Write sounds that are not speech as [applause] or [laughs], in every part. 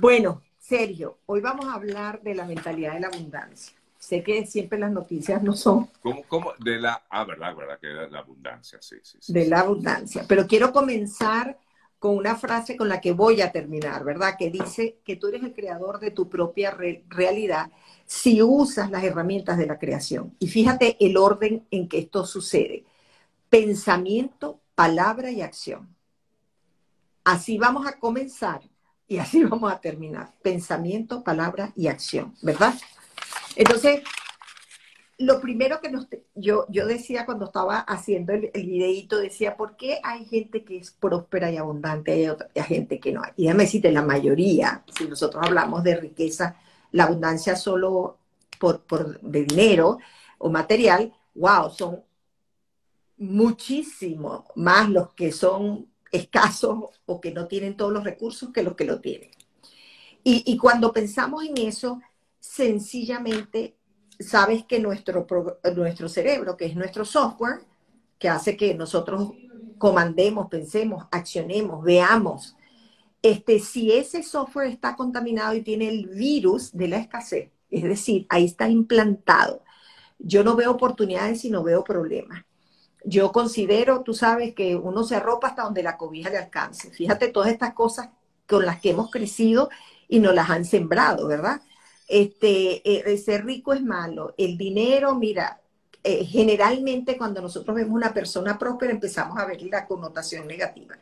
Bueno, Sergio, hoy vamos a hablar de la mentalidad de la abundancia. Sé que siempre las noticias no son. ¿Cómo? cómo? De la. Ah, verdad, verdad, que de la abundancia, sí, sí. sí de la abundancia. Pero quiero comenzar con una frase con la que voy a terminar, ¿verdad? Que dice que tú eres el creador de tu propia realidad si usas las herramientas de la creación. Y fíjate el orden en que esto sucede. Pensamiento, palabra y acción. Así vamos a comenzar y así [laughs] vamos a terminar. Pensamiento, palabra y acción, ¿verdad? Entonces, lo primero que nos, yo, yo decía cuando estaba haciendo el, el videíto, decía, ¿por qué hay gente que es próspera y abundante y hay, gente que no? Y déjame decirte, la mayoría, si nosotros hablamos de riqueza, la abundancia solo por, por de dinero o material, wow, son muchísimo más los que son escasos o que no tienen todos los recursos que los que lo tienen. Y, cuando pensamos en eso, sencillamente sabes que nuestro, nuestro cerebro, que es nuestro software, que hace que nosotros comandemos, pensemos, accionemos, veamos, este, si ese software está contaminado y tiene el virus de la escasez, es decir, ahí está implantado, yo no veo oportunidades, sino veo problemas. Yo considero, tú sabes, que uno se arropa hasta donde la cobija le alcance. Fíjate todas estas cosas con las que hemos crecido y nos las han sembrado, ¿verdad? este, eh, ser rico es malo. El dinero, mira, eh, generalmente cuando nosotros vemos una persona próspera empezamos a ver la connotación negativa,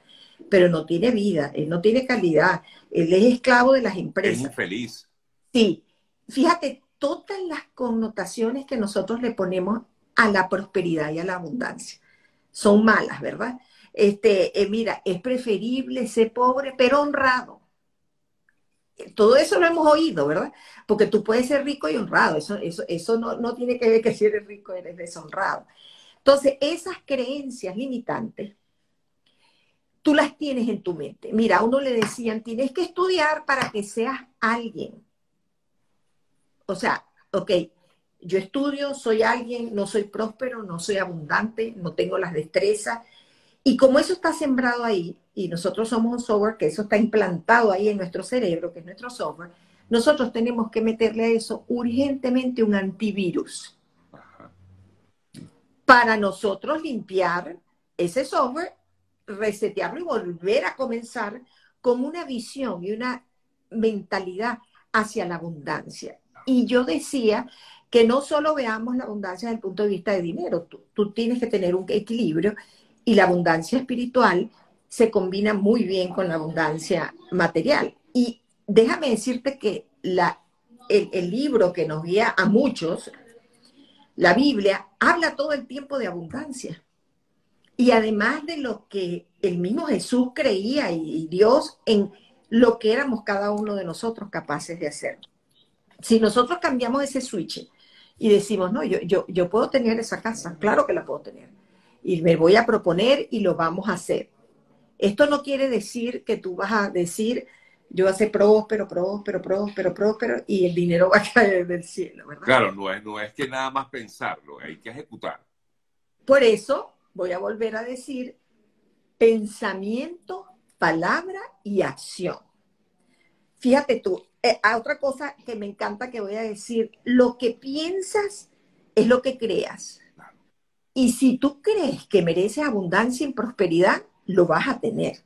pero no tiene vida, él no tiene calidad, él es esclavo de las empresas. Es infeliz. Sí, fíjate, todas las connotaciones que nosotros le ponemos a la prosperidad y a la abundancia son malas, ¿verdad? Este, eh, mira, es preferible ser pobre pero honrado todo eso lo hemos oído, ¿verdad? Porque tú puedes ser rico y honrado, eso, eso, eso no, no tiene que ver que si eres rico eres deshonrado. Entonces, esas creencias limitantes, tú las tienes en tu mente. Mira, a uno le decían, tienes que estudiar para que seas alguien. O sea, ok, yo estudio, soy alguien, no soy próspero, no soy abundante, no tengo las destrezas. Y como eso está sembrado ahí, y nosotros somos un software que eso está implantado ahí en nuestro cerebro, que es nuestro software, nosotros tenemos que meterle a eso urgentemente un antivirus para nosotros limpiar ese software, resetearlo y volver a comenzar con una visión y una mentalidad hacia la abundancia. Y yo decía que no solo veamos la abundancia desde el punto de vista de dinero, tú, tú tienes que tener un equilibrio y la abundancia espiritual se combina muy bien con la abundancia material. Y déjame decirte que la, el, libro que nos guía a muchos, la Biblia, habla todo el tiempo de abundancia. Y además de lo que el mismo Jesús creía y, Dios en lo que éramos cada uno de nosotros capaces de hacer. Si nosotros cambiamos ese switch y decimos, no, yo, yo, yo puedo tener esa casa, claro que la puedo tener. Y me voy a proponer y lo vamos a hacer. Esto no quiere decir que tú vas a decir, yo voy a ser próspero, próspero, próspero, próspero, y el dinero va a caer del cielo, ¿verdad? Claro, no es, no es que nada más pensarlo, hay que ejecutar. Por eso voy a volver a decir pensamiento, palabra y acción. Fíjate tú, eh, otra cosa que me encanta que voy a decir, lo que piensas es lo que creas. Y si tú crees que mereces abundancia y prosperidad, lo vas a tener.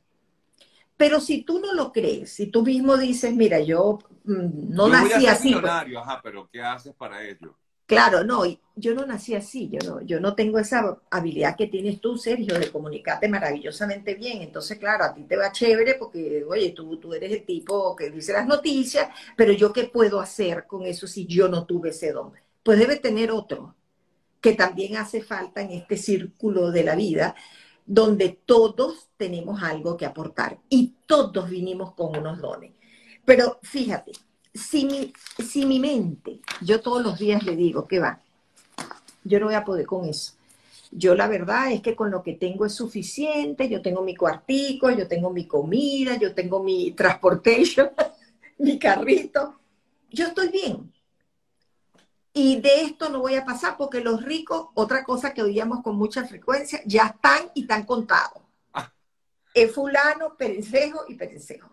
Pero si tú no lo crees, si tú mismo dices, mira, yo mm, no nací así. Pues ajá, pero ¿qué haces para ello? Claro, no, yo no nací así, yo no, yo no tengo esa habilidad que tienes tú, Sergio, de comunicarte maravillosamente bien. Entonces, claro, a ti te va chévere porque, oye, tú, tú eres el tipo que dice las noticias, pero yo qué puedo hacer con eso si yo no tuve ese don? Pues debe tener otro, que también hace falta en este círculo de la vida, donde todos tenemos algo que aportar y todos vinimos con unos dones. Pero fíjate, si mi, si mi mente, yo todos los días le digo, ¿qué va? Yo no voy a poder con eso. Yo la verdad es que con lo que tengo es suficiente, yo tengo mi cuartico, yo tengo mi comida, yo tengo mi transportation, [laughs] mi carrito, yo estoy bien. Y de esto no voy a pasar porque los ricos, otra cosa que oíamos con mucha frecuencia, ya están y están contados. Ah. Es fulano, perencejo y perencejo.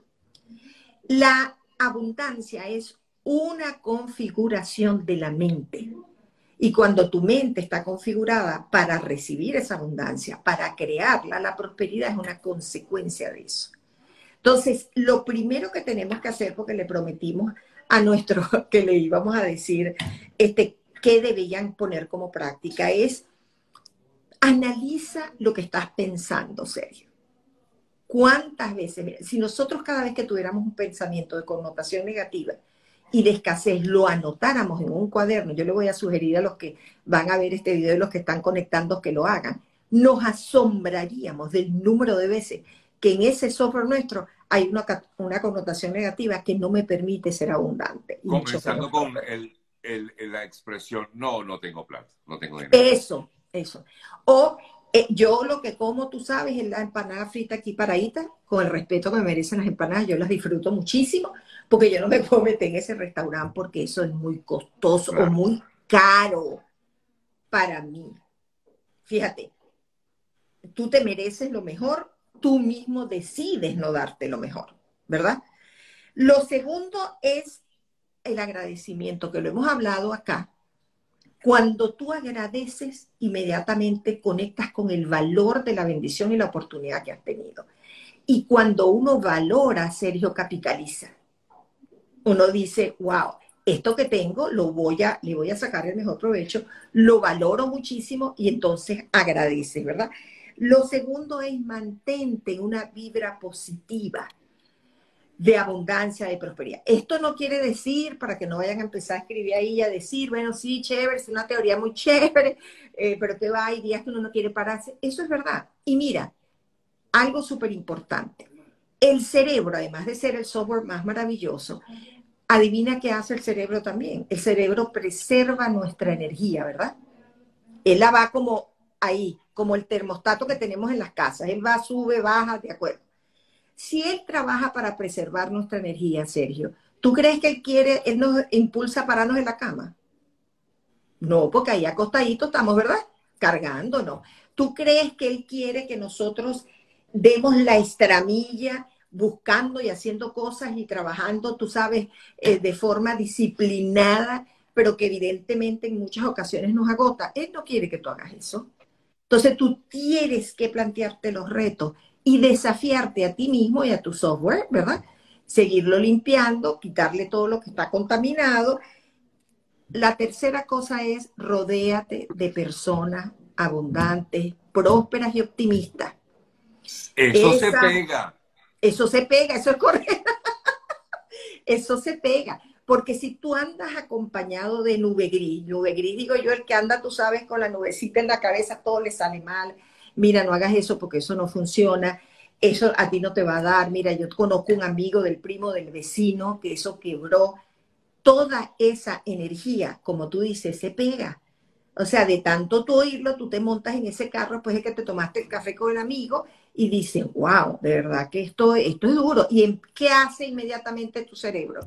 La, abundancia es una configuración de la mente. Y cuando tu mente está configurada para recibir esa abundancia, para crearla, la prosperidad es una consecuencia de eso. Entonces, lo primero que tenemos que hacer, porque le prometimos a nuestro [laughs] que le íbamos a decir este, qué deberían poner como práctica, es analiza lo que estás pensando, Sergio. ¿Cuántas veces? si nosotros cada vez que tuviéramos un pensamiento de connotación negativa y de escasez lo anotáramos en un cuaderno, yo le voy a sugerir a los que van a ver este video y los que están conectando que lo hagan, nos asombraríamos del número de veces que en ese software nuestro hay una, una connotación negativa que no me permite ser abundante. Comenzando con la expresión, no, no tengo plata, no tengo dinero. Eso, eso. O eh, yo lo que como, tú sabes, es la empanada frita aquí paradita, con el respeto que me merecen las empanadas, yo las disfruto muchísimo, porque yo no me puedo meter en ese restaurante porque eso es muy costoso o muy caro para mí. Fíjate, tú te mereces lo mejor, tú mismo decides no darte lo mejor, ¿verdad? Lo segundo es el agradecimiento, que lo hemos hablado acá, cuando tú agradeces, inmediatamente conectas con el valor de la bendición y la oportunidad que has tenido. Y cuando uno valora, Sergio, capitaliza. Uno dice, wow, esto que tengo lo voy a, le voy a sacar el mejor provecho, lo valoro muchísimo y entonces agradeces, ¿verdad? Lo segundo es mantente una vibra positiva de abundancia, de prosperidad. Esto no quiere decir, para que no vayan a empezar a escribir ahí, a decir, bueno, sí, chévere, es una teoría muy chévere, [laughs] eh, pero que va, hay días que uno no quiere pararse. Eso es verdad. Y mira, algo súper importante. El cerebro, además de ser el software más maravilloso, adivina qué hace el cerebro también. El cerebro preserva nuestra energía, ¿verdad? Él la va como ahí, como el termostato que tenemos en las casas. Él va, sube, baja, de acuerdo. Si Él trabaja para preservar nuestra energía, Sergio, ¿tú crees que Él quiere, Él nos impulsa a pararnos en la cama? No, porque ahí acostadito estamos, ¿verdad? Cargándonos. ¿Tú crees que Él quiere que nosotros demos la estramilla buscando y haciendo cosas y trabajando, tú sabes, eh, de forma disciplinada, pero que evidentemente en muchas ocasiones nos agota? Él no quiere que tú hagas eso. Entonces tú tienes que plantearte los retos y desafiarte a ti mismo y a tu software, ¿verdad? Seguirlo limpiando, quitarle todo lo que está contaminado. La tercera cosa es rodéate de personas abundantes, prósperas y optimistas. Eso se pega. Eso se pega, eso es correcto. [laughs] eso se pega. Porque si tú andas acompañado de nube gris, nube gris digo yo, el que anda, tú sabes, con la nubecita en la cabeza, todo le sale mal, mira, no hagas eso porque eso no funciona, eso a ti no te va a dar, mira, yo conozco un amigo del primo del vecino que eso quebró, toda esa energía, como tú dices, se pega. O sea, de tanto tú oírlo, tú te montas en ese carro pues es que te tomaste el café con el amigo y dices, wow, de verdad que esto, esto es duro. ¿Y qué hace inmediatamente tu cerebro?